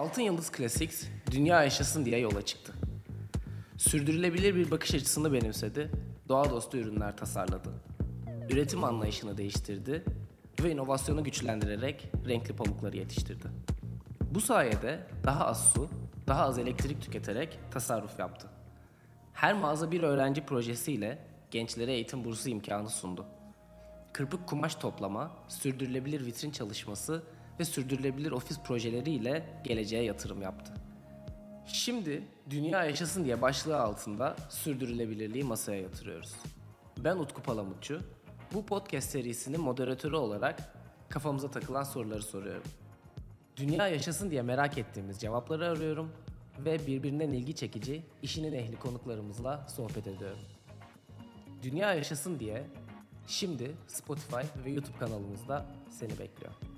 Altın Yıldız Classics dünya yaşasın diye yola çıktı. Sürdürülebilir bir bakış açısını benimsedi, doğa dostu ürünler tasarladı. Üretim anlayışını değiştirdi ve inovasyonu güçlendirerek renkli pamukları yetiştirdi. Bu sayede daha az su, daha az elektrik tüketerek tasarruf yaptı. Her mağaza bir öğrenci projesiyle gençlere eğitim bursu imkanı sundu. Kırpık kumaş toplama, sürdürülebilir vitrin çalışması ve sürdürülebilir ofis projeleriyle geleceğe yatırım yaptı. Şimdi dünya yaşasın diye başlığı altında sürdürülebilirliği masaya yatırıyoruz. Ben Utku Palamutçu. Bu podcast serisinin moderatörü olarak kafamıza takılan soruları soruyorum. Dünya yaşasın diye merak ettiğimiz cevapları arıyorum ve birbirinden ilgi çekici işinin ehli konuklarımızla sohbet ediyorum. Dünya yaşasın diye şimdi Spotify ve YouTube kanalımızda seni bekliyor.